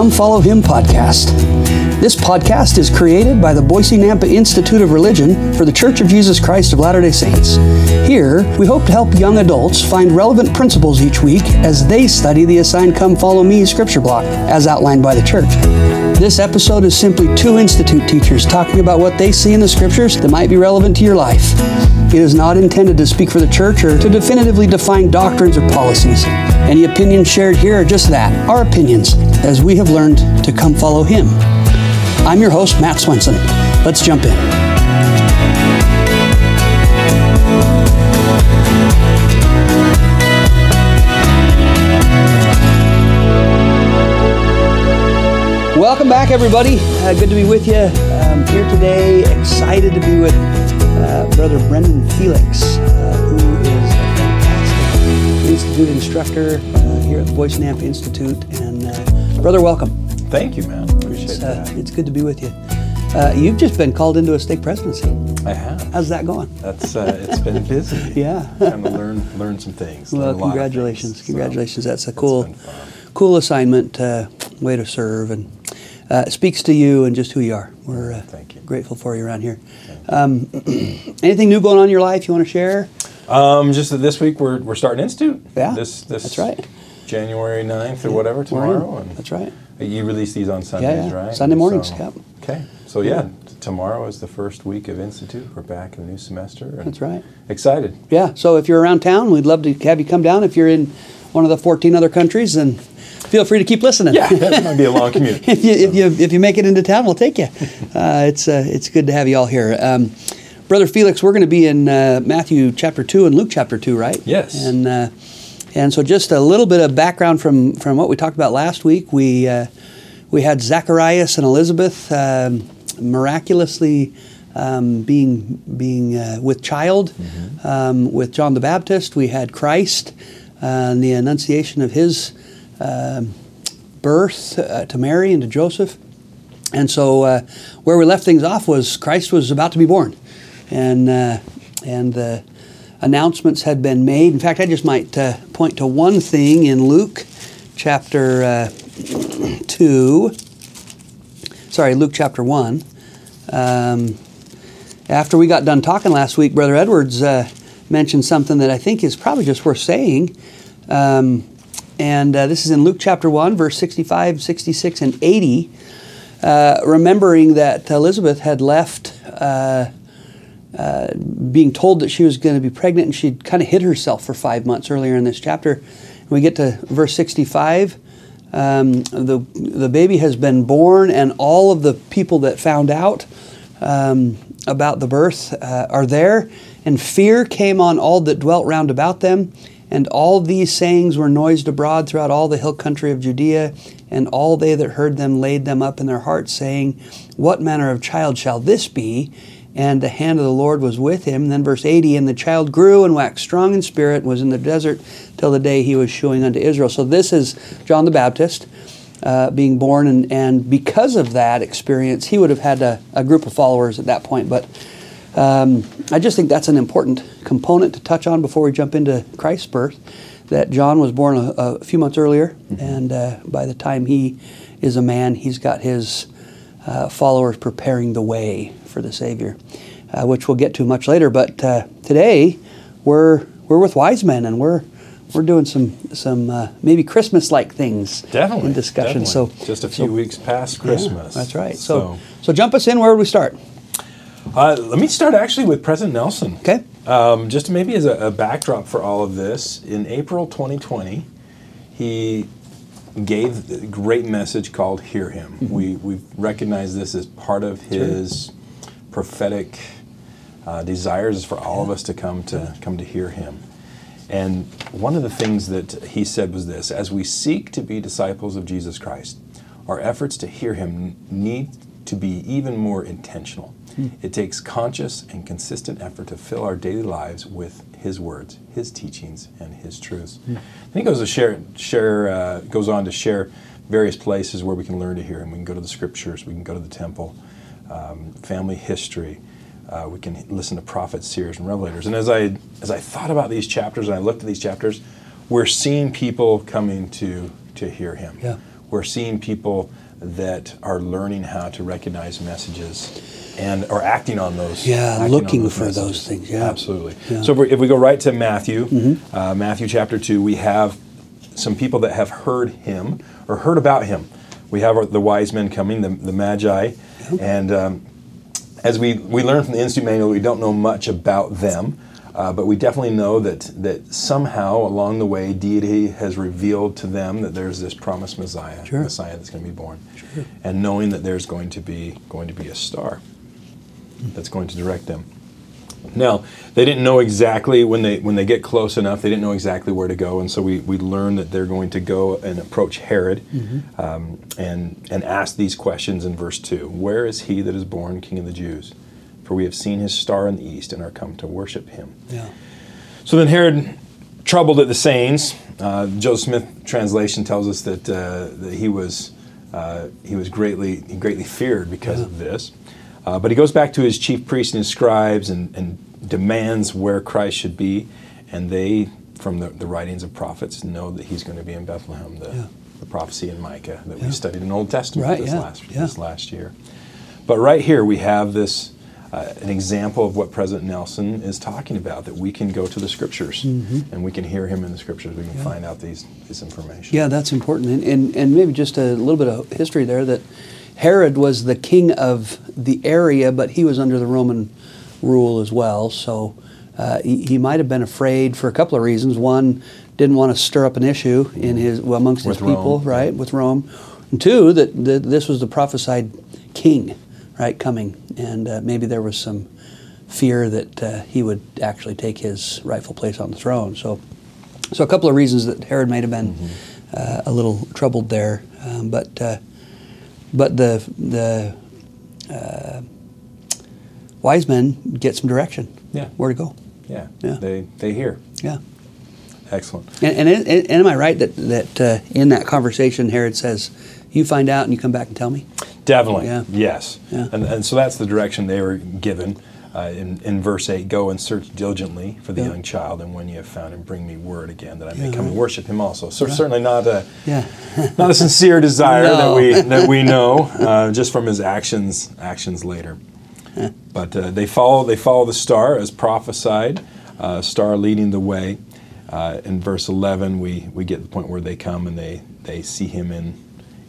Come Follow Him podcast. This podcast is created by the Boise Nampa Institute of Religion for the Church of Jesus Christ of Latter day Saints. Here, we hope to help young adults find relevant principles each week as they study the assigned Come Follow Me scripture block as outlined by the church. This episode is simply two Institute teachers talking about what they see in the scriptures that might be relevant to your life. It is not intended to speak for the church or to definitively define doctrines or policies. Any opinions shared here are just that, our opinions, as we have learned to come follow Him. I'm your host, Matt Swenson. Let's jump in. Welcome back, everybody. Uh, good to be with you um, here today. Excited to be with uh, Brother Brendan Felix, uh, who is a fantastic institute instructor uh, here at the Boise Nampa Institute. And uh, brother, welcome. Thank you, man. Uh, it's good to be with you. Uh, you've just been called into a stake presidency. I have. How's that going? That's uh, it's been busy. Yeah. Trying to learn learn some things. Well, lot of congratulations! So, congratulations. That's a cool, cool assignment. Uh, way to serve, and uh, it speaks to you and just who you are. We're uh, Thank you. grateful for you around here. Um, anything new going on in your life you want to share? Um, just that this week we're we're starting institute. Yeah, This this that's right. January 9th or whatever tomorrow. And That's right. You release these on Sundays, yeah. right? Sunday mornings, So- yep. Okay. So yeah, t- tomorrow is the first week of institute. We're back in the new semester. That's right. Excited. Yeah. So if you're around town, we'd love to have you come down. If you're in one of the 14 other countries, then feel free to keep listening. Yeah, it might be a long commute. if you if you if you make it into town, we'll take you. Uh, it's uh, it's good to have you all here, um, brother Felix. We're going to be in uh, Matthew chapter two and Luke chapter two, right? Yes. And uh, and so just a little bit of background from from what we talked about last week. We uh, we had Zacharias and Elizabeth um, miraculously. Um, being being uh, with child, um, with John the Baptist, we had Christ uh, and the annunciation of his um, birth uh, to Mary and to Joseph. And so, uh, where we left things off was Christ was about to be born, and uh, and the announcements had been made. In fact, I just might uh, point to one thing in Luke chapter uh, two. Sorry, Luke chapter one. Um, after we got done talking last week, Brother Edwards uh, mentioned something that I think is probably just worth saying. Um, and uh, this is in Luke chapter 1, verse 65, 66, and 80. Uh, remembering that Elizabeth had left, uh, uh, being told that she was going to be pregnant, and she'd kind of hid herself for five months earlier in this chapter. We get to verse 65. Um, the, the baby has been born, and all of the people that found out um, about the birth uh, are there. And fear came on all that dwelt round about them. And all these sayings were noised abroad throughout all the hill country of Judea. And all they that heard them laid them up in their hearts, saying, What manner of child shall this be? And the hand of the Lord was with him. And then verse 80 And the child grew and waxed strong in spirit, and was in the desert till the day he was shewing unto Israel. So this is John the Baptist. Uh, being born, and, and because of that experience, he would have had a, a group of followers at that point. But um, I just think that's an important component to touch on before we jump into Christ's birth. That John was born a, a few months earlier, and uh, by the time he is a man, he's got his uh, followers preparing the way for the Savior, uh, which we'll get to much later. But uh, today, we're we're with wise men, and we're we're doing some some uh, maybe Christmas-like things Definitely. in discussion. definitely. So just a few so- weeks past yeah, Christmas. that's right. So, so jump us in. Where would we start? Uh, let me start actually with President Nelson. Okay. Um, just maybe as a, a backdrop for all of this, in April 2020, he gave a great message called "Hear Him." Mm-hmm. We we recognize this as part of his prophetic uh, desires for all of us to come to come to hear Him. And one of the things that he said was this: as we seek to be disciples of Jesus Christ, our efforts to hear Him need to be even more intentional. It takes conscious and consistent effort to fill our daily lives with His words, His teachings, and His truths. And he goes to share, share uh, goes on to share various places where we can learn to hear Him. We can go to the Scriptures, we can go to the temple, um, family history. Uh, we can listen to prophets, seers, and revelators. And as I as I thought about these chapters and I looked at these chapters, we're seeing people coming to to hear Him. Yeah. we're seeing people that are learning how to recognize messages and are acting on those. Yeah, looking those for those things, yeah. absolutely. Yeah. Mm-hmm. So if we, if we go right to Matthew, uh, Matthew chapter two, we have some people that have heard him or heard about him. We have our, the wise men coming, the, the magi, and um, as we, we learn from the Institute Manual, we don't know much about them, uh, but we definitely know that, that somehow along the way, deity has revealed to them that there's this promised Messiah, Sure. Messiah that's going to be born, and knowing that there's going to be going to be a star that's going to direct them. Now, they didn't know exactly when they when they get close enough. They didn't know exactly where to go, and so we, we learn that they're going to go and approach Herod, um, and and ask these questions in verse two: Where is he that is born King of the Jews? For we have seen his star in the east and are come to worship him. Yeah. So then Herod, troubled at the sayings, uh, Joseph Smith translation tells us that, uh, that he was uh, he was greatly he greatly feared because of this. Uh, but he goes back to his chief priests and his scribes and, and demands where Christ should be, and they, from the, the writings of prophets, know that he's going to be in Bethlehem. The, Yeah. the prophecy in Micah that Yeah. we studied in Old Testament Right, this yeah, last yeah. this last year. But right here we have this uh, an example of what President Nelson is talking about that we can go to the scriptures Mm-hmm. and we can hear him in the scriptures. We can find out these this information. Yeah, that's important. And, and, and maybe just a little bit of history there that Herod was the king of the area, but he was under the Roman rule as well. So uh, he, he might have been afraid for a couple of reasons. One, didn't want to stir up an issue in his well, amongst With his people, Rome. right, with Rome. And two, that, that this was the prophesied king, right, coming. And uh, maybe there was some fear that uh, he would actually take his rightful place on the throne. So so a couple of reasons that Herod may have been uh, a little troubled there, um, but uh, but the the uh, wise men get some direction. Yeah. where to go? Yeah. Yeah. They they hear. Yeah, Excellent. and and, and, am I right that that uh, in that conversation Herod says, "You find out and you come back and tell me." Definitely. Yeah. Yes. Yeah. And, and so that's the direction they were given. Uh, in, in verse 8, go and search diligently for the Yeah. young child, and when you have found him, bring me word again that I may Yeah, come and worship him also. So certainly not a Yeah, not a sincere desire No. that we that we know uh, just from his actions actions later. But uh, they follow they follow the star as prophesied, uh, star leading the way. Uh, in verse 11, we, we get the point where they come and they, they see him in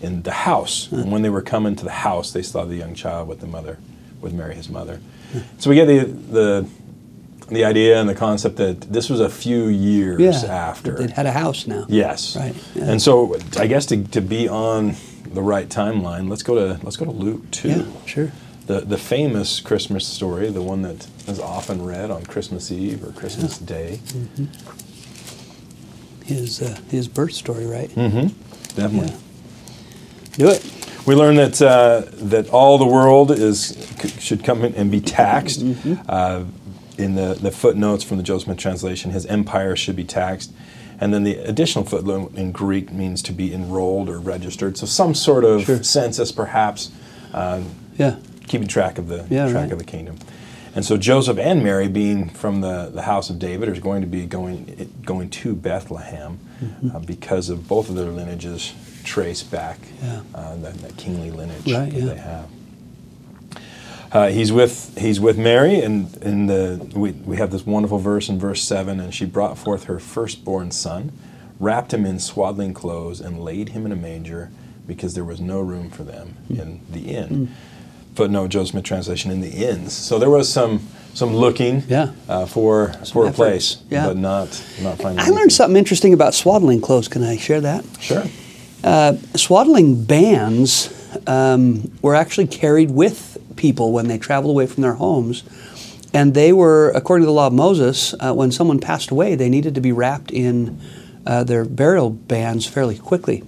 in the house. And when they were coming to the house, they saw the young child with the mother, with Mary his mother. So we get the the the idea and the concept that this was a few years yeah. after. They'd had a house now. Yes. Right, yeah. And so I guess to, to be on the right timeline, let's go to let's go to Luke two. Yeah, sure. The the famous Christmas story, the one that is often read on Christmas Eve or Christmas Day. His uh, his birth story, right? Definitely. Yeah. Do it. We learn that uh, that all the world is should come in and be taxed. Mm-hmm. Uh, in the, the footnotes from the Joseph Smith translation, his empire should be taxed. And then the additional footnote in Greek means to be enrolled or registered. So some sort of Sure. census, perhaps, uh, Yeah. keeping track of the Yeah, track right. of the kingdom. And so Joseph and Mary, being from the, the house of David, are going to be going going to Bethlehem Mm-hmm. uh, because of both of their lineages trace back Yeah. uh, that, that kingly lineage Right, that yeah. they have. Uh, he's with he's with Mary, and in the we, we have this wonderful verse in verse seven, and she brought forth her firstborn son, wrapped him in swaddling clothes, and laid him in a manger, because there was no room for them in the inn. Footnote Joseph Smith translation in the inns. So there was some some looking Yeah. uh, for for a place, Yeah. but not not finding. I anything. learned something interesting about swaddling clothes. Can I share that? Sure. Uh, swaddling bands um, were actually carried with people when they traveled away from their homes. And they were, according to the law of Moses, uh, when someone passed away, they needed to be wrapped in uh, their burial bands fairly quickly.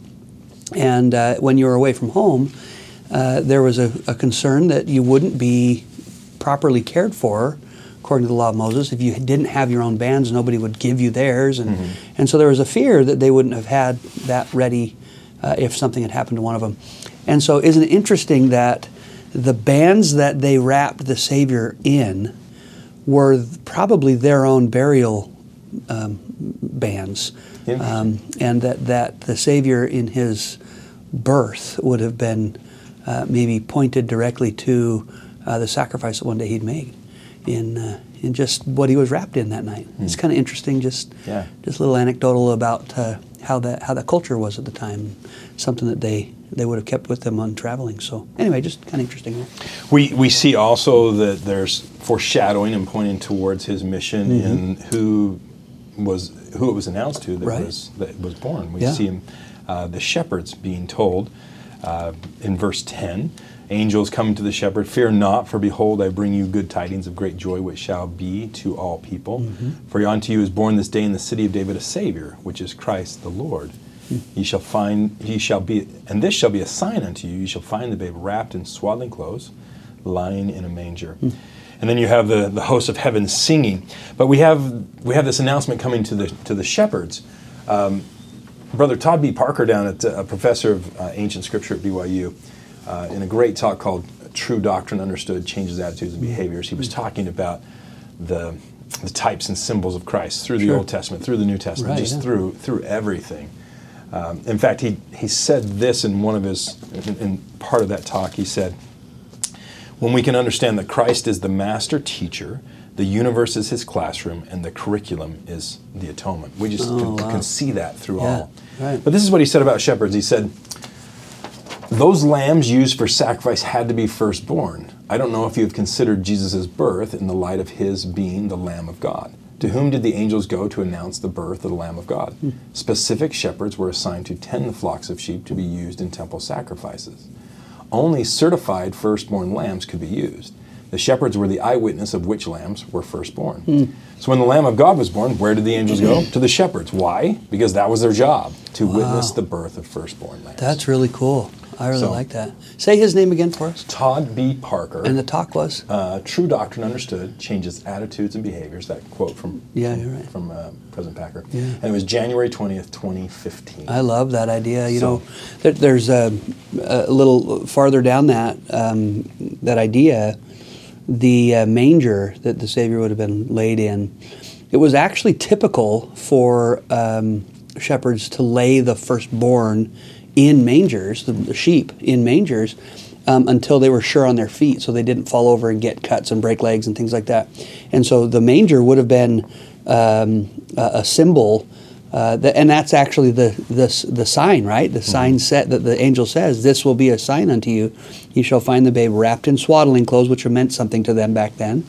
And uh, when you were away from home, uh, there was a, a concern that you wouldn't be properly cared for, according to the law of Moses. If you didn't have your own bands, nobody would give you theirs. And, and so there was a fear that they wouldn't have had that ready uh, if something had happened to one of them. And so, isn't it interesting that the bands that they wrapped the Savior in were probably their own burial um, bands? Um, and that, that the Savior in his birth would have been uh, maybe pointed directly to uh, the sacrifice that one day he'd made in uh, in just what he was wrapped in that night. It's kind of interesting, just Yeah. just a little anecdotal about uh, how that how that culture was at the time, something that they they would have kept with them on traveling. So anyway, just kind of interesting. We, we see also that there's foreshadowing and pointing towards his mission and who was who it was announced to that Right. was that was born. We Yeah. see him, uh, the shepherds being told uh, in verse ten, angels come to the shepherd, fear not, for behold, I bring you good tidings of great joy, which shall be to all people. For unto you is born this day in the city of David a Savior, which is Christ the Lord. Ye shall find, ye shall be, and this shall be a sign unto you. You shall find the babe wrapped in swaddling clothes, lying in a manger. And then you have the, the hosts of heaven singing. But we have we have this announcement coming to the to the shepherds. Um, Brother Todd B. Parker, down at uh, a professor of uh, ancient scripture at BYU, uh, in a great talk called "True Doctrine Understood Changes Attitudes and Behaviors," he was talking about the the types and symbols of Christ through the Sure. Old Testament, through the New Testament, Right, just yeah. through through everything. Um, in fact, he he said this in one of his in, in part of that talk. He said, "When we can understand that Christ is the master teacher." The universe is his classroom, and the curriculum is the atonement. We just Oh, can, wow. can see that through Yeah, all. right. But this is what he said about shepherds. He said, Those lambs used for sacrifice had to be firstborn. I don't know if you have considered Jesus' birth in the light of his being the Lamb of God. To whom did the angels go to announce the birth of the Lamb of God? Hmm. Specific shepherds were assigned to tend the flocks of sheep to be used in temple sacrifices. Only certified firstborn lambs could be used. The shepherds were the eyewitness of which lambs were firstborn. Hmm. So when the Lamb of God was born, where did the angels go? to the shepherds. Why? Because that was their job, to witness the birth of firstborn lambs. That's really cool. I really So- like that. Say his name again for us. Todd B. Parker. And the talk was. uh, True Doctrine Understood changes attitudes and behaviors. That quote from Yeah, you're right. from uh, President Packer. Yeah. And it was January 20th, 2015. I love that idea. You So- know, there, there's a, a little farther down that um, that idea, the uh, manger that the Savior would have been laid in. It was actually typical for um, shepherds to lay the firstborn in mangers, the, the sheep in mangers, um, until they were sure on their feet, so they didn't fall over and get cuts and break legs and things like that. And so the manger would have been um, a, a symbol. Uh, and that's actually the, the the sign, right? The sign set that the angel says, "This will be a sign unto you: you shall find the babe wrapped in swaddling clothes," which meant something to them back then,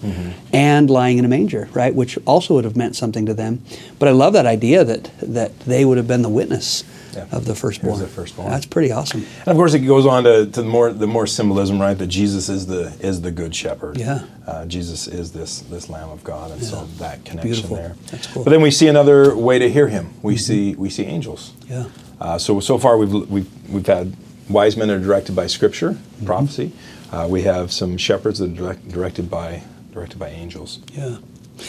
and lying in a manger, right? Which also would have meant something to them. But I love that idea that that they would have been the witness Yeah. of the firstborn. The firstborn. That's pretty awesome. And of course, it goes on to, to the more the more symbolism, right? That Jesus is the is the good shepherd. Yeah. Uh, Jesus is this this Lamb of God, and so that connection Beautiful. there. That's cool. Mm-hmm. But then we see another way to hear Him. We see we see angels. Yeah. Uh, so so far we've we've we've had wise men are directed by Scripture, Mm-hmm. prophecy. Uh, we have some shepherds that are direct, directed by directed by angels. Yeah.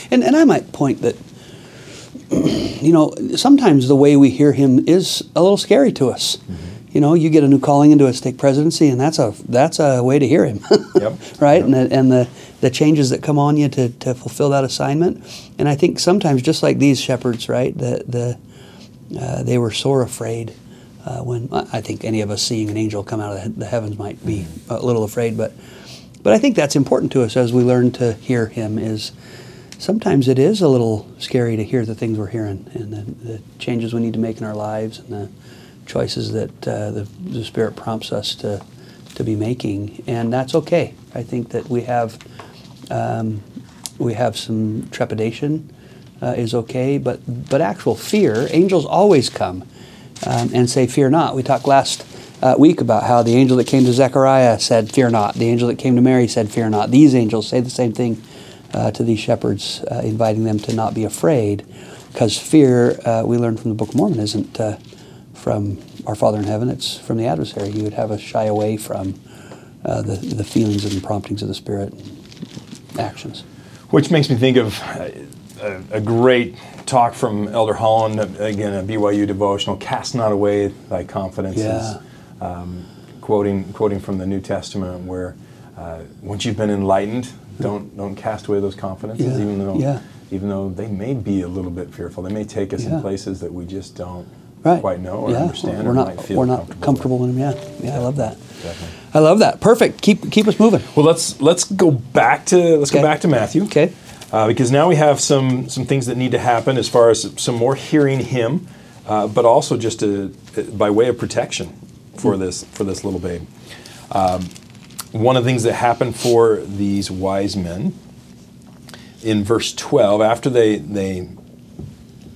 And, and I might point that, you know, sometimes the way we hear him is a little scary to us. You know, you get a new calling into a stake presidency, and that's a that's a way to hear him, Yep. right? Yep. And the, and the the changes that come on you to, to fulfill that assignment. And I think sometimes, just like these shepherds, right, the the uh, they were sore afraid uh, when I think any of us seeing an angel come out of the, the heavens might be a little afraid, but but I think that's important to us as we learn to hear Him. Is sometimes it is a little scary to hear the things we're hearing and the, the changes we need to make in our lives and the choices that uh, the, the Spirit prompts us to to be making, and that's okay. I think that we have um, we have some trepidation uh, is okay, but but actual fear. Angels always come um, and say, "Fear not." We talked last uh, week about how the angel that came to Zechariah said, "Fear not." The angel that came to Mary said, "Fear not." These angels say the same thing uh, to these shepherds, uh, inviting them to not be afraid, because fear, uh, we learn from the Book of Mormon, isn't uh, from our Father in heaven; it's from the adversary. He would have us shy away from uh, the the feelings and promptings of the Spirit, and actions. Which makes me think of uh, a, a great talk from Elder Holland, again, a BYU devotional, Cast Not Away Thy Confidences, Yeah. um, quoting, quoting from the New Testament, where uh, once you've been enlightened, don't, don't cast away those confidences, Yeah, even, though, yeah. even though they may be a little bit fearful. They may take us Yeah. in places that we just don't right. quite know or understand We're or not, might feel we're not comfortable, in them. Yeah, yeah, I love that. Definitely. I love that. Perfect. Keep keep us moving. Well, let's let's go back to let's Okay. go back to Matthew. Okay. Uh, because now we have some some things that need to happen as far as some more hearing Him, uh, but also just to, by way of protection for this for this little babe. Um, one of the things that happened for these wise men in verse 12 after they they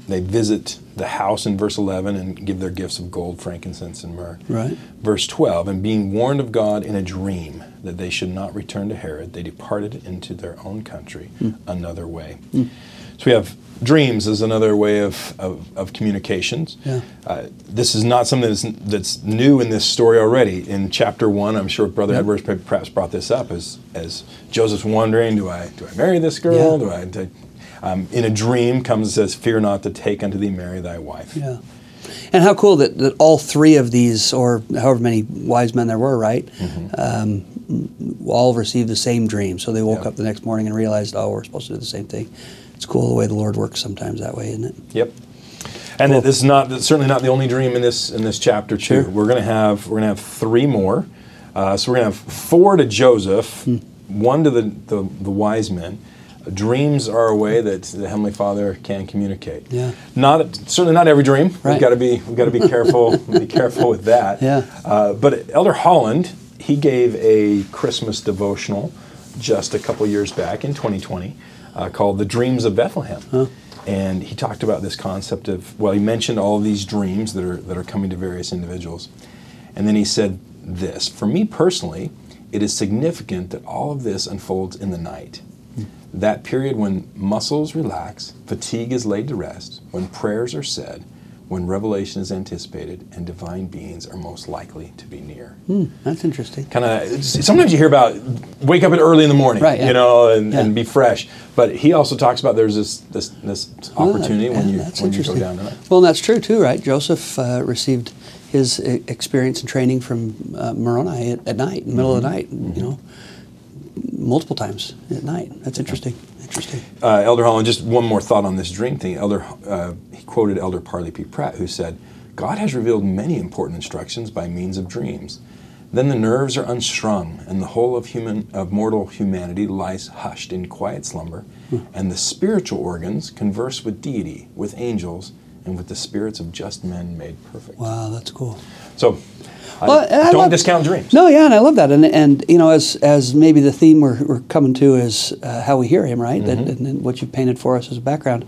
they visit the house in verse 11 and give their gifts of gold frankincense and myrrh. Right. verse 12 and being warned of god in a dream that they should not return to herod they departed into their own country hmm. another way hmm. So we have dreams as another way of, of, of communications Yeah. uh, this is not something that's, that's new in this story already in chapter 1 i'm sure brother Yeah. edwards perhaps brought this up as, as joseph's wondering do i do i marry this girl Yeah. do i do, um, in a dream comes and says fear not to take unto thee mary thy wife Yeah. And how cool that, that all three of these, or however many wise men there were, right, um, all received the same dream. So they woke Yeah. up the next morning and realized, oh, we're supposed to do the same thing. It's cool the way the Lord works sometimes that way, isn't it? Yep. And Cool. this is not certainly not the only dream in this in this chapter too. Sure. We're gonna have we're gonna have three more. Uh, so we're gonna have four to Joseph, Hmm. one to the, the the wise men. Dreams are a way that the Heavenly Father can communicate. Yeah. Not certainly not every dream. Right. We've got to be we've got to be careful be careful with that. Yeah. Uh, but Elder Holland he gave a Christmas devotional just a couple years back in 2020 uh, called "The Dreams of Bethlehem." And he talked about this concept of well, he mentioned all of these dreams that are that are coming to various individuals, and then he said this: For me personally, it is significant that all of this unfolds in the night. That period when muscles relax, fatigue is laid to rest, when prayers are said, when revelation is anticipated, and divine beings are most likely to be near. Hmm, that's interesting. Kind of. Sometimes you hear about wake up at early in the morning, Right, yeah. you know, and, Yeah. and be fresh. But he also talks about there's this this, this Oh, opportunity when you that's when you go down tonight. Well, that's true too, right? Joseph uh, received his e- experience and training from uh, Moroni at, at night, in the middle of the night, you know, multiple times at night. That's interesting. Interesting. uh, Elder Holland, just one more thought on this dream thing. Elder, uh, he quoted Elder Parley P. Pratt, who said, "God has revealed many important instructions by means of dreams. Then the nerves are unstrung, and the whole of human, of mortal humanity lies hushed in quiet slumber, and the spiritual organs converse with deity, with angels, and with the spirits of just men made perfect." Wow, that's cool. So, Well, and I don't love- discount dreams. No, yeah, and I love that. And and you know, as as maybe the theme we're, we're coming to is uh, how we hear Him, right? Mm-hmm. And, and, what you've painted for us as a background.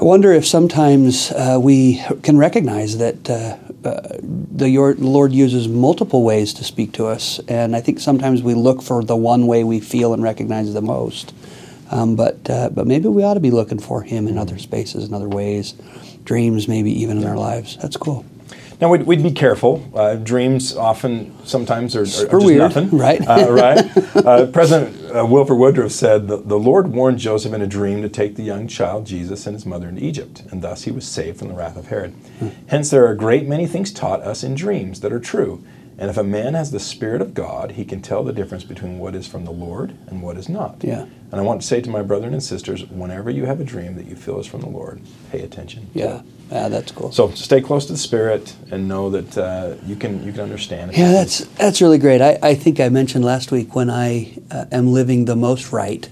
I wonder if sometimes uh, we can recognize that uh, uh, the your, Lord uses multiple ways to speak to us, and I think sometimes we look for the one way we feel and recognize the most. Um, but uh, but maybe we ought to be looking for Him in other spaces, in other ways, dreams, maybe even in our lives. That's cool. Now we'd, we'd be careful. Uh, dreams often, sometimes are, are, just weird, nothing, right? Uh, right. Uh, President uh, Wilford Woodruff said the, the Lord warned Joseph in a dream to take the young child Jesus and his mother into Egypt, and thus he was saved from the wrath of Herod. Hmm. Hence, there are a great many things taught us in dreams that are true. And if a man has the Spirit of God, he can tell the difference between what is from the Lord and what is not. Yeah. And I want to say to my brethren and sisters, whenever you have a dream that you feel is from the Lord, pay attention. Yeah, yeah, that's cool. So stay close to the Spirit and know that uh, you can you can understand. Yeah, that's that's really great. I, I think I mentioned last week when I uh, am living the most right,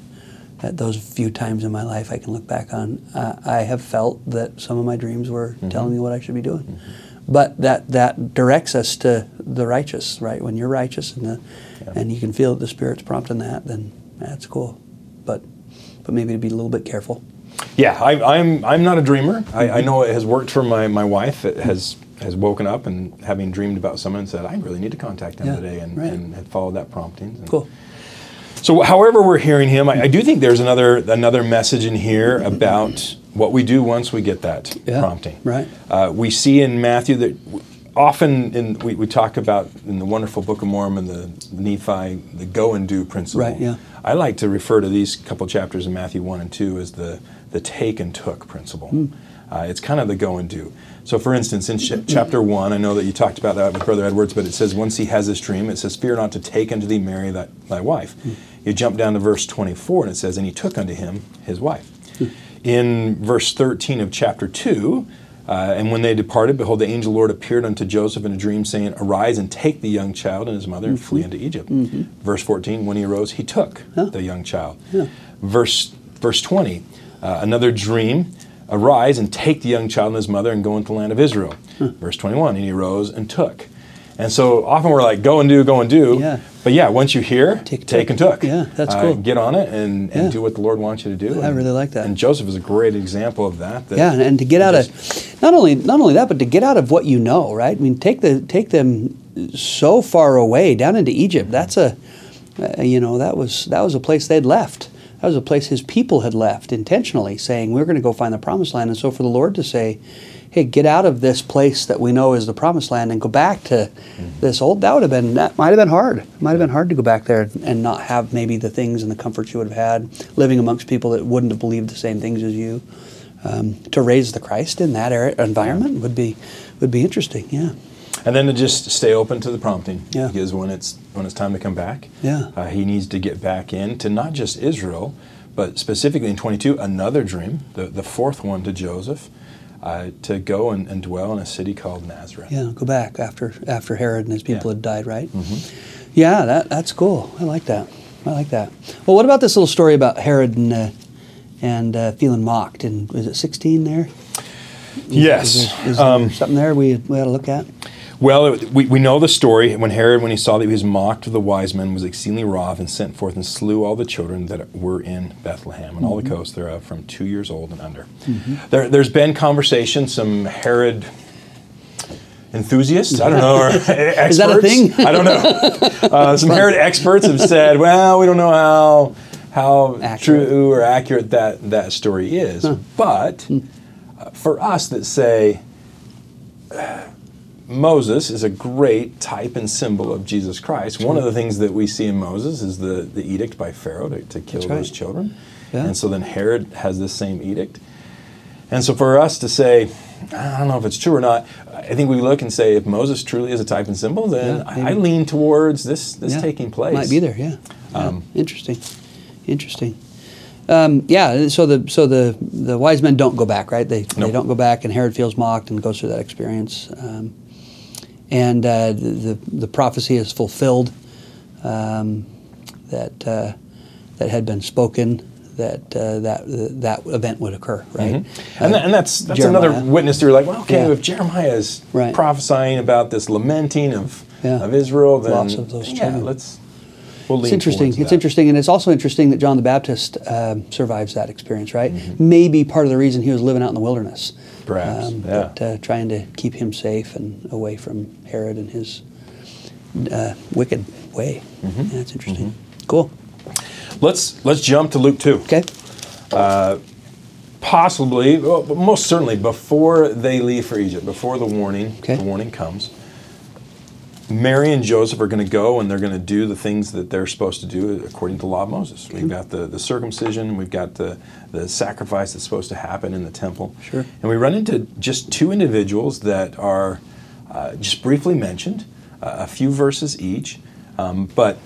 at those few times in my life I can look back on, uh, I have felt that some of my dreams were telling me what I should be doing. But that that directs us to the righteous, right? When you're righteous and the, Yeah. and you can feel that the Spirit's prompting that, then that's cool. But but maybe to be a little bit careful. Yeah, I, I'm I'm not a dreamer. I, I mm-hmm. know it has worked for my, my wife. It has has woken up and having dreamed about someone and said, I really need to contact them Yeah, today, and, right. and had followed that prompting. And Cool. So, however we're hearing him, I, I do think there's another another message in here about what we do once we get that Yeah, prompting. right. Uh, we see in Matthew that often in we, we talk about in the wonderful Book of Mormon, the Nephi, the go and do principle. Right, yeah. I like to refer to these couple chapters in Matthew one and two as the the take and took principle. Hmm. Uh, it's kind of the go and do. So, for instance, in ch- chapter one, I know that you talked about that with Brother Edwards, but it says once he has this dream, it says, "Fear not to take unto thee Mary thy, thy wife." Hmm. You jump down to verse twenty-four, and it says, "And he took unto him his wife." Hmm. In verse thirteen of chapter two, Uh, and when they departed, behold, the angel Lord appeared unto Joseph in a dream, saying, Arise and take the young child and his mother and flee into Egypt. Verse 14, when he arose, he took the young child. Verse, verse 20, uh, another dream, Arise and take the young child and his mother and go into the land of Israel. Verse 21, and he arose and took. And so often we're like, go and do, go and do. Yeah. But yeah, once you hear, Take- take, and took. Yeah, that's Uh, cool. Get on it and, and Yeah. do what the Lord wants you to do. I really like that. And Joseph is a great example of that. that Yeah, and, and to get out of not only not only that, but to get out of what you know, right? I mean, take the take them so far away down into Egypt. That's a uh, you know that was that was a place they'd left. That was a place his people had left intentionally, saying we're going to go find the promised land. And so for the Lord to say, "Hey, get out of this place that we know is the promised land and go back to this old," that would have been that might have been hard. It might have been hard to go back there and not have maybe the things and the comforts you would have had living amongst people that wouldn't have believed the same things as you um, to raise the Christ in that area, environment would be would be interesting. Yeah, And then to just stay open to the prompting. Yeah. Because when it's when it's time to come back, Yeah. uh, he needs to get back in to not just Israel, but specifically in 22, another dream, the, the fourth one to Joseph, uh, to go and, and dwell in a city called Nazareth. yeah. Go back after after Herod and his people Yeah. had died, right? Yeah, that that's cool. I like that. I like that. Well, what about this little story about Herod and uh, and uh, feeling mocked? And was it 16 there? Yes. Is there, is there Um, something there we we ought to look at? Well, it, we, we know the story. When Herod, when he saw that he was mocked of the wise men, was exceedingly wroth and sent forth and slew all the children that were in Bethlehem and all the coasts thereof from two years old and under. There, there's been conversation, some Herod enthusiasts, I don't know, or experts. that a thing? I don't know. Uh, some Herod experts have said, well, we don't know how how Accurate. true or accurate that, that story is. But uh, for us that say, Moses is a great type and symbol of Jesus Christ. One of the things that we see in Moses is the, the edict by Pharaoh to, to kill right. those children. Yeah. And so then Herod has this same edict. And so for us to say, I don't know if it's true or not, I think we look and say, if Moses truly is a type and symbol, then Yeah, I. I lean towards this, this Yeah. taking place. Might be there. Yeah. Yeah. Um, Interesting. Interesting. Um, yeah. So the so the the wise men don't go back, right? They they don't go back, and Herod feels mocked and goes through that experience. Um, and uh, the, the the prophecy is fulfilled um, that uh, that had been spoken that uh, that that event would occur, right? And, that, and that's that's Jeremiah. another witness to you're like, well, okay, Yeah. if Jeremiah is Right. prophesying about this lamenting of Yeah. of Israel, then Loss of those yeah, children. let's we'll It's interesting. It's that. interesting, and it's also interesting that John the Baptist um, survives that experience, right? Maybe part of the reason he was living out in the wilderness, Mm-hmm. Perhaps, yeah. but, uh, trying to keep him safe and away from Herod and his uh, wicked way. Mm-hmm. Yeah, it's interesting. Cool. Let's let's jump to Luke two. Okay. Possibly, well, most certainly, before they leave for Egypt, before the warning, Okay. the warning comes. Mary and Joseph are going to go and they're going to do the things that they're supposed to do according to the law of Moses. We've got the, the circumcision, we've got the, the sacrifice that's supposed to happen in the temple. Sure. And we run into just two individuals that are uh, just briefly mentioned, uh, a few verses each, um, but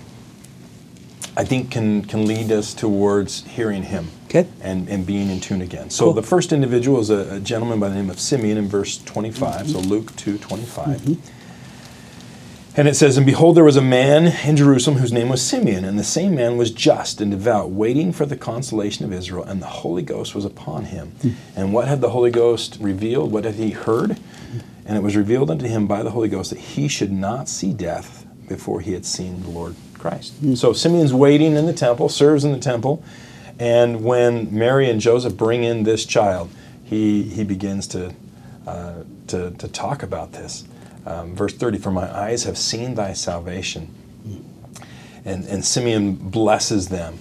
I think can, can lead us towards hearing him Okay. and, and being in tune again. So Cool. the first individual is a, a gentleman by the name of Simeon in verse 25, so Luke 2 25. And it says, And behold, there was a man in Jerusalem whose name was Simeon, and the same man was just and devout, waiting for the consolation of Israel, and the Holy Ghost was upon him. And what had the Holy Ghost revealed? What had he heard? And it was revealed unto him by the Holy Ghost that he should not see death before he had seen the Lord Christ. So Simeon's waiting in the temple, serves in the temple, and when Mary and Joseph bring in this child, he, he begins to, uh, to, to talk about this. Um, verse 30 For my eyes have seen thy salvation. And, and Simeon blesses them,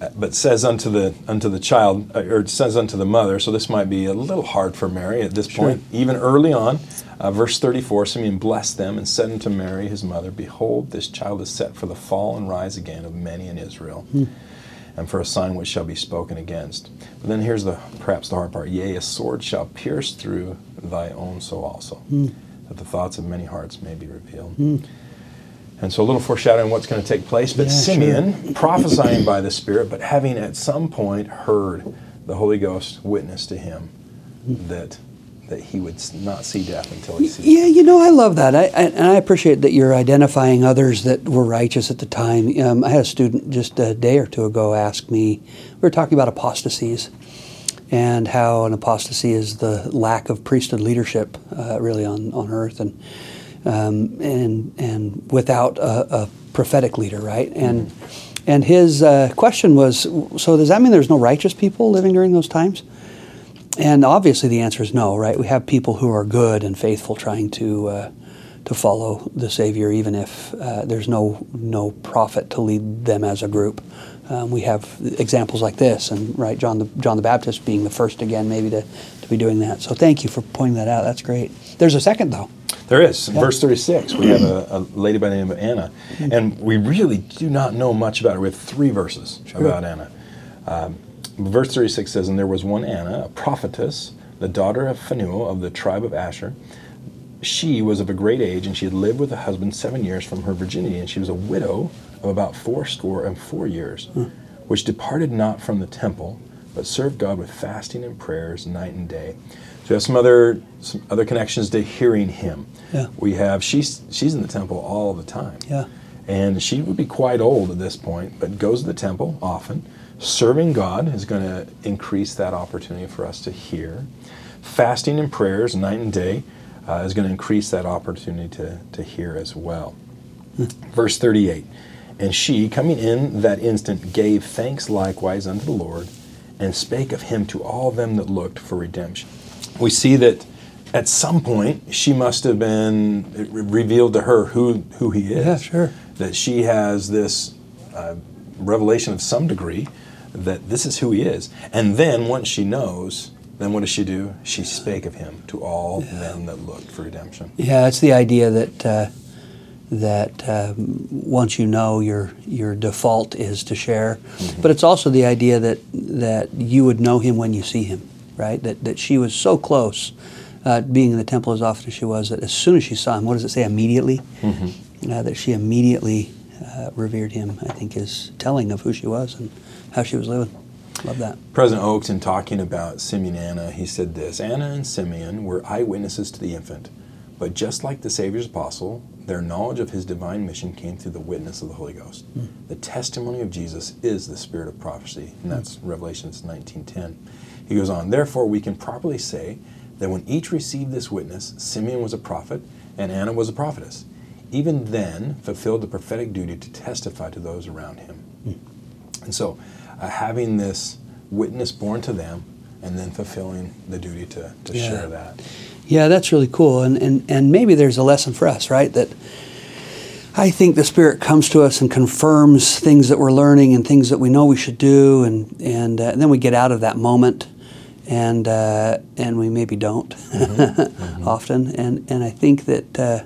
uh, but says unto the, unto the child, uh, or says unto the mother, so this might be a little hard for Mary at this point, even early on. Uh, verse 34 Simeon blessed them and said unto Mary, his mother, Behold, this child is set for the fall and rise again of many in Israel and for a sign which shall be spoken against. But then here's the perhaps the hard part. Yea, a sword shall pierce through thy own soul also, that the thoughts of many hearts may be revealed. And so a little foreshadowing what's going to take place. But Yeah, Simeon, prophesying by the Spirit, but having at some point heard the Holy Ghost witness to him that that he would not see death until he sees. Yeah, you know, I love that. I, I, and I appreciate that you're identifying others that were righteous at the time. Um, I had a student just a day or two ago ask me, we were talking about apostasies and how an apostasy is the lack of priesthood leadership uh, really on, on earth and, um, and, and without a, a prophetic leader, right? And, and his uh, question was so does that mean there's no righteous people living during those times? And obviously, the answer is no, right? We have people who are good and faithful, trying to uh, to follow the Savior, even if uh, there's no no prophet to lead them as a group. Um, we have examples like this, and right, John the John the Baptist being the first again, maybe to, to be doing that. So, thank you for pointing that out. That's great. There's a second though. There is. In verse 36, we have a, a lady by the name of Anna. And we really do not know much about her. We have three verses about Anna. Um, verse 36 says, And there was one Anna, a prophetess, the daughter of Phanuel of the tribe of Asher. She was of a great age, and she had lived with a husband seven years from her virginity, and she was a widow of about fourscore and four years, which departed not from the temple, but served God with fasting and prayers night and day. So we have some other some other connections to hearing Him. Yeah. We have she's she's in the temple all the time. Yeah. And she would be quite old at this point, but goes to the temple often. Serving God is going to increase that opportunity for us to hear. Fasting and prayers night and day uh, is going to increase that opportunity to, to hear as well. Verse 38 And she, coming in that instant, gave thanks likewise unto the Lord, and spake of him to all them that looked for redemption. We see that at some point she must have been revealed to her who, who he is. Yeah, sure. That she has this uh, revelation of some degree that this is who he is. And then once she knows, then what does she do? She spake of him to all them that looked for redemption. Yeah, it's the idea that uh, that um, once you know, your your default is to share, but it's also the idea that that you would know him when you see him, right? That that she was so close, uh, being in the temple as often as she was, that as soon as she saw him, what does it say? Immediately, uh, that she immediately uh, revered him. I think is telling of who she was and how she was living. Love that. President Oaks, in talking about Simeon and Anna, he said this Anna and Simeon were eyewitnesses to the infant, but just like the Savior's apostle, their knowledge of his divine mission came through the witness of the Holy Ghost. Hmm. The testimony of Jesus is the spirit of prophecy, and that's hmm. Revelations 19:10. He goes on, therefore we can properly say that when each received this witness, Simeon was a prophet and Anna was a prophetess. Even then, fulfilled the prophetic duty to testify to those around him. Hmm. And so, uh, having this witness born to them, and then fulfilling the duty to, to Yeah. share that. Yeah, that's really cool. And, and, and maybe there's a lesson for us, right? That I think the Spirit comes to us and confirms things that we're learning and things that we know we should do. And, and, uh, and then we get out of that moment and, uh, and we maybe don't often. And, and I think that uh,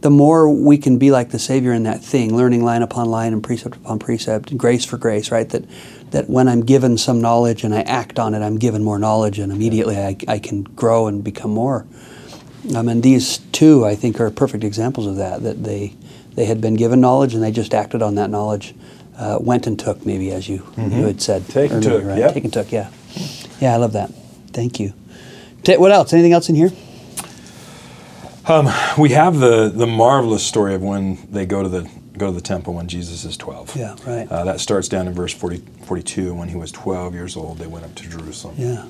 the more we can be like the Savior in that thing, learning line upon line and precept upon precept, grace for grace, right? That that when I'm given some knowledge and I act on it, I'm given more knowledge, and immediately I, I can grow and become more. Um, and these two, I think, are perfect examples of that. That they they had been given knowledge and they just acted on that knowledge, uh, went and took, maybe as you, you had said. Take and took, right? yep. Take and took, yeah, yeah. I love that. Thank you. Ta- What else? Anything else in here? We have the, the marvelous story of when they go to the go to the temple when Jesus is 12. Yeah, right. Uh, that starts down in verse 40, 42. When he was 12 years old, they went up to Jerusalem. Yeah.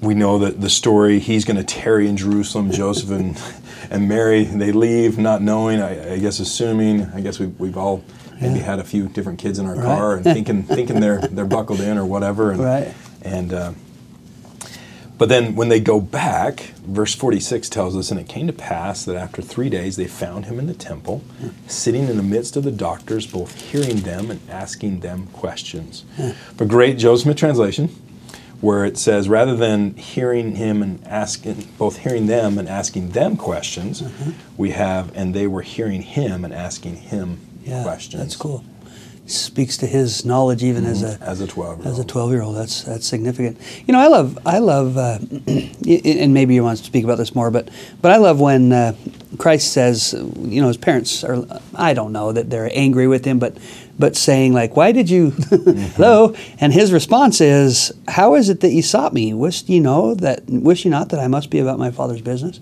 we know that the story he's going to tarry in jerusalem joseph and, and mary they leave not knowing i, I guess assuming i guess we've, we've all maybe Yeah. had a few different kids in our Right. car and thinking thinking they're they're buckled in or whatever and, Right. and uh, but then when they go back verse 46 tells us and it came to pass that after three days they found him in the temple sitting in the midst of the doctors both hearing them and asking them questions but great joseph Smith translation where it says rather than hearing him and asking both hearing them and asking them questions Mm-hmm. we have and they were hearing him and asking him Yeah, questions that's cool. Speaks to his knowledge even as a as a 12 year as a old. 12 year old that's that's significant. You know i love i love uh, and maybe you want to speak about this more but but i love when uh, christ says you know his parents are i don't know that they're angry with him but but saying like why did you hello? And his response is how is it that you sought me? Wist you know that wish you not that i must be about my father's business?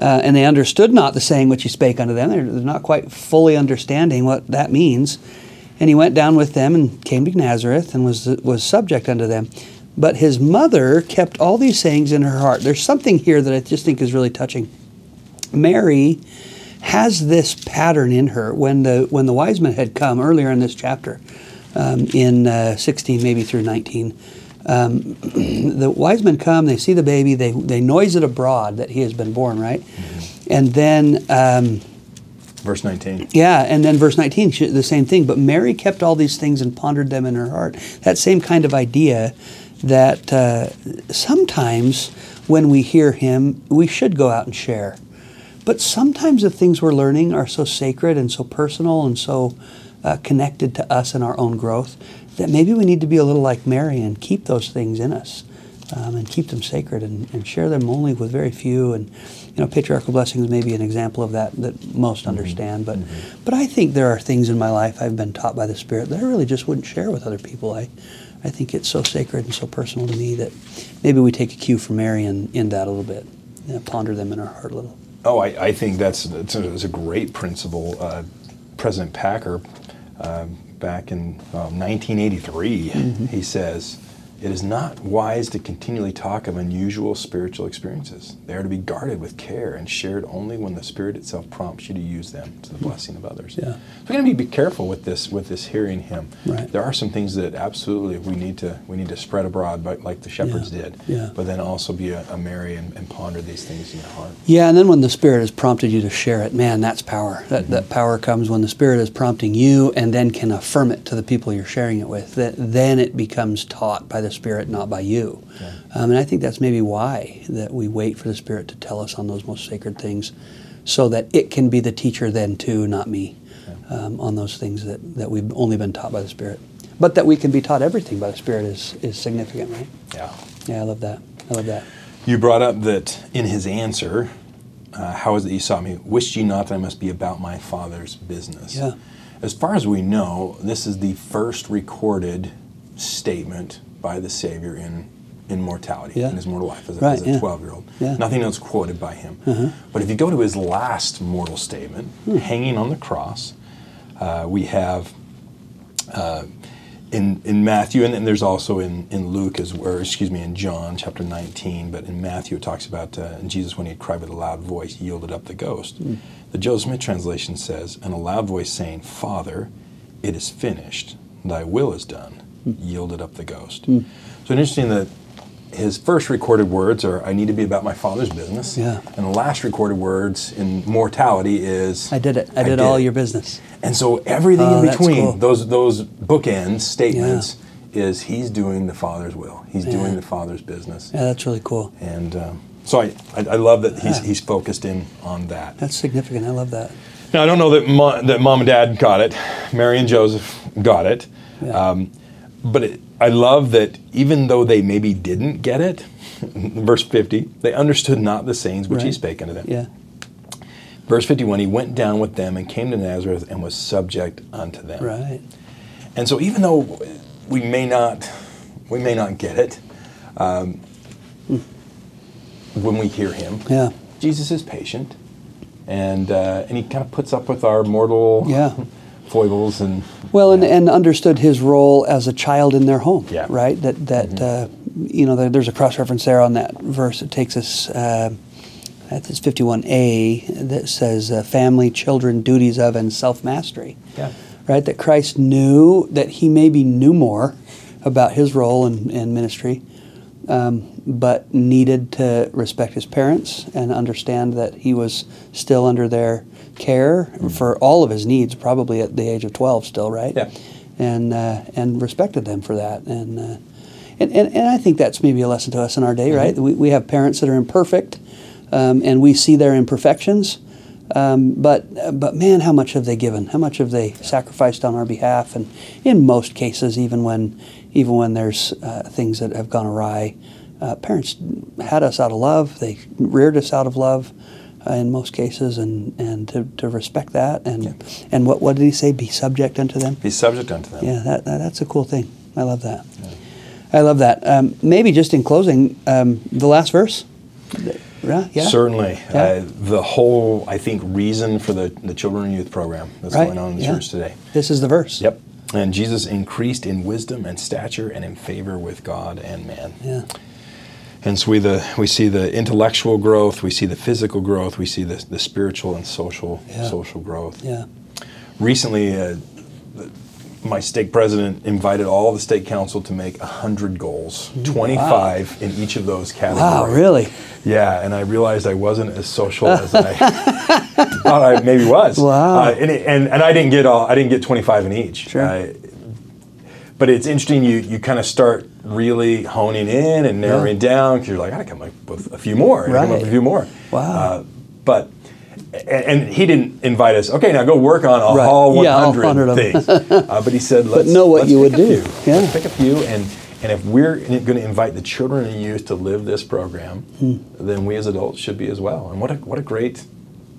Uh, and they understood not the saying which he spake unto them. They're, they're not quite fully understanding what that means. And he went down with them and came to Nazareth and was, was subject unto them. But his mother kept all these sayings in her heart. There's something here that I just think is really touching. Mary has this pattern in her when the when the wise men had come earlier in this chapter, um, in uh, 16 maybe through 19. Um, the wise men come, they see the baby, they, they noise it abroad that he has been born, right? And then, um, Verse 19. yeah, and then verse 19, she- the same thing. But Mary kept all these things and pondered them in her heart. That same kind of idea that uh, sometimes when we hear him, we should go out and share. But sometimes the things we're learning are so sacred and so personal and so uh, connected to us and our own growth that maybe we need to be a little like Mary and keep those things in us um, and keep them sacred and, and share them only with very few. And you know, patriarchal blessings may be an example of that that most understand. But but I think there are things in my life I've been taught by the Spirit that I really just wouldn't share with other people. I I think it's so sacred and so personal to me that maybe we take a cue from Mary in, in that a little bit, know, ponder them in our heart a little. Oh, I, I think that's, that's, a, that's a great principle. Uh, President Packer, uh, back in um, 1983, he says, It is not wise to continually talk of unusual spiritual experiences. They are to be guarded with care and shared only when the Spirit itself prompts you to use them to the blessing of others. Yeah. So we're going to be, be careful with this with this hearing him. Right. There are some things that absolutely we need to we need to spread abroad, but like the shepherds Yeah. did. Yeah. But then also be a, a Mary and, and ponder these things in your heart. Yeah, and then when the Spirit has prompted you to share it, man, that's power. That, that mm-hmm. power comes when the Spirit is prompting you and then can affirm it to the people you're sharing it with. That then it becomes taught by the Spirit, not by you. Um, and I think that's maybe why that we wait for the Spirit to tell us on those most sacred things, so that it can be the teacher then too, not me, um, on those things that, that we've only been taught by the Spirit. But that we can be taught everything by the Spirit is, is significant, right? Yeah. Yeah, I love that. I love that. You brought up that in his answer, uh, how is it you sought me? Wished ye not that I must be about my father's business? Yeah. As far as we know, this is the first recorded statement by the Savior in in mortality, Yeah. in his mortal life as a, Right, as yeah. 12 year old. Yeah. Nothing else quoted by him. Uh-huh. But if you go to his last mortal statement, Hmm. hanging on the cross, uh, we have uh, in in Matthew, and, and there's also in, in Luke as or excuse me, in John chapter 19. But in Matthew, it talks about uh, Jesus when he cried with a loud voice, yielded up the ghost. The Joseph Smith translation says, "And a loud voice saying, Father, it is finished. Thy will is done. Yielded up the ghost." So it's interesting that. His first recorded words are, "I need to be about my father's business," Yeah. and the last recorded words in mortality is, I did it. I did all your business. and so everything Oh, in between cool. those those bookends statements is he's doing the Father's will. He's Yeah. doing the Father's business, Yeah, that's really cool. and um, so I, I I love that he's Yeah. he's focused in on that. That's significant. I love that. Now I don't know that mo- that mom and dad got it, Mary and Joseph got it, Yeah. um, but it, I love that even though they maybe didn't get it, verse fifty, they understood not the sayings which he spake unto them. Yeah. Verse fifty-one, he went down with them and came to Nazareth and was subject unto them. Right. And so, even though we may not, we may not get it, um, when we hear him, Yeah. Jesus is patient, and uh, and he kind of puts up with our mortal Yeah. foibles and Well, and, and understood his role as a child in their home. Yeah. Right. That that uh, you know there, there's a cross reference there on that verse. It takes us. Uh, that's 51a that says uh, family, children, duties of, and self mastery. yeah, right? That Christ knew that he maybe knew more about his role in, in ministry, um, but needed to respect his parents and understand that he was still under their care for all of his needs, probably at the age of 12 still, right? Yeah. And, uh, and respected them for that. And, uh, and, and, and I think that's maybe a lesson to us in our day, right? We, we have parents that are imperfect, um, and we see their imperfections. Um, but but man, how much have they given? How much have they sacrificed on our behalf? And in most cases, even when even when there's uh, things that have gone awry, uh, parents had us out of love. They reared us out of love. Uh, in most cases, and, and to, to respect that, and Yeah. and what what did he say? Be subject unto them. Be subject unto them. Yeah, that, that that's a cool thing. I love that. I love that. Um, maybe just in closing, um, the last verse. Yeah, yeah. Certainly. Yeah. Uh, the whole, I think, reason for the, the children and youth program that's Right, going on in the yeah. church today. This is the verse. Yep. And Jesus increased in wisdom and stature and in favor with God and man. Yeah. And so we the we see the intellectual growth, we see the physical growth, we see the, the spiritual and social Yeah. social growth. Yeah. Recently, uh, my stake president invited all the stake council to make hundred goals, twenty five in each of those categories. Wow. Really. Yeah, and I realized I wasn't as social as I thought I maybe was. Wow. Uh, and, it, and and I didn't get all. I didn't get twenty five in each. Sure. But it's interesting. You you kind of start really honing in and narrowing down because you're like, I gotta come up with a few more. Gotta come up with a few more. Wow. Uh, but. And, and he didn't invite us. Okay, now go work on all Right. all Yeah, all 100 100 of them. things. uh, but he said, let's know what you would do. few. Yeah. Let's pick a few, and and if we're going to invite the children and youth to live this program, Hmm. then we as adults should be as well. And what a what a great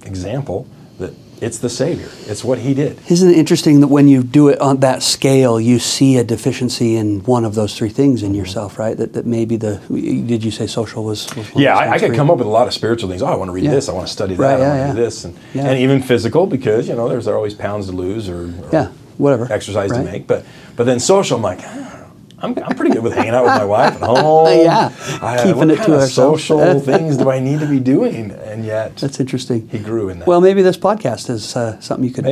example that it's the Savior. It's what He did. Isn't it interesting that when you do it on that scale, you see a deficiency in one of those three things in yourself, right? That, that maybe the did you say social was? was Yeah, I, I could come up with a lot of spiritual things. Oh, I want to read Yeah. this. I want to study that. Right, I want to yeah. do this, and, Yeah. and even physical because you know there's always pounds to lose or, or Yeah, whatever. exercise Right. to make. But but then social, I'm like. "Ah, I'm, I'm pretty good with hanging out with my wife at home. Yeah, I, keeping what it kind to of ourselves. social things do I need to be doing? And yet, That's interesting. he grew in that. Well, maybe this podcast is uh, something you could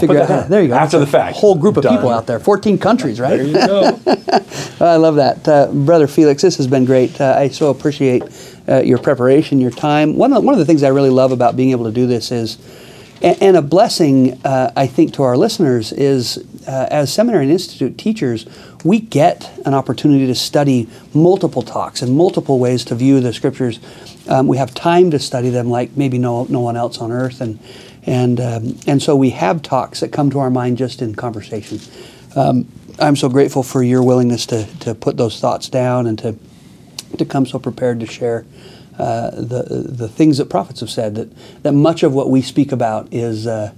figure out. down. There you go. After That's the fact. whole group of people out there, 14 countries, right? there you go. I love that, uh, brother Felix. This has been great. Uh, I so appreciate uh, your preparation, your time. One of one of the things I really love about being able to do this is, and, a blessing uh, I think to our listeners is, uh, as seminary and institute teachers, we get an opportunity to study multiple talks and multiple ways to view the scriptures. Um, we have time to study them like maybe no no one else on earth, and and um, and so we have talks that come to our mind just in conversation. Um, I'm so grateful for your willingness to, to put those thoughts down and to to come so prepared to share uh, the the things that prophets have said. That that much of what we speak about is uh,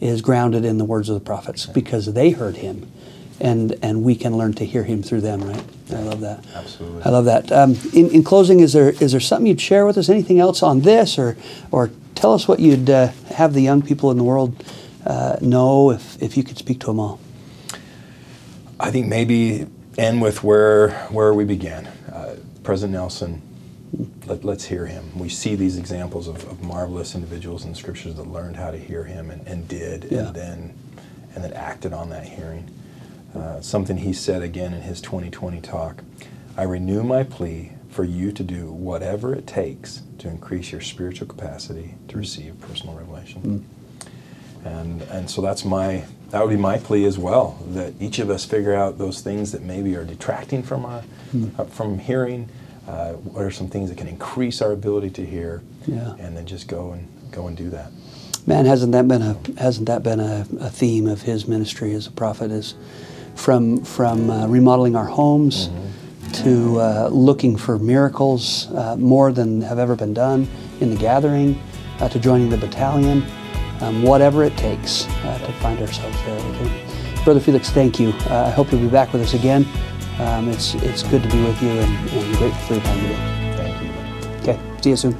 is grounded in the words of the prophets because they heard him, and and we can learn to hear him through them. Right? I love that. Absolutely. I love that. Um, in, in closing, is there is there something you'd share with us? Anything else on this, or or tell us what you'd uh, have the young people in the world uh, know if if you could speak to them all. I think maybe end with where where we began. Uh, President Nelson. Let, let's hear him. We see these examples of, of marvelous individuals in the scriptures that learned how to hear him and, and did, Yeah. and then and then acted on that hearing. Uh, something he said again in his 2020 talk. I renew my plea for you to do whatever it takes to increase your spiritual capacity to receive personal revelation. And, and so that's my that would be my plea as well that each of us figure out those things that maybe are detracting from our uh, from hearing uh, what are some things that can increase our ability to hear Yeah. and then just go and go and do that Man, hasn't that been a hasn't that been a, a theme of his ministry as a prophet? Is from from uh, remodeling our homes to uh, looking for miracles uh, more than have ever been done in the gathering, uh, to joining the battalion, um, whatever it takes uh, to find ourselves there with him. Brother Felix, thank you. Uh, I hope you'll be back with us again. Um, it's, it's good to be with you and, and grateful for your time today. Thank you. Okay, see you soon.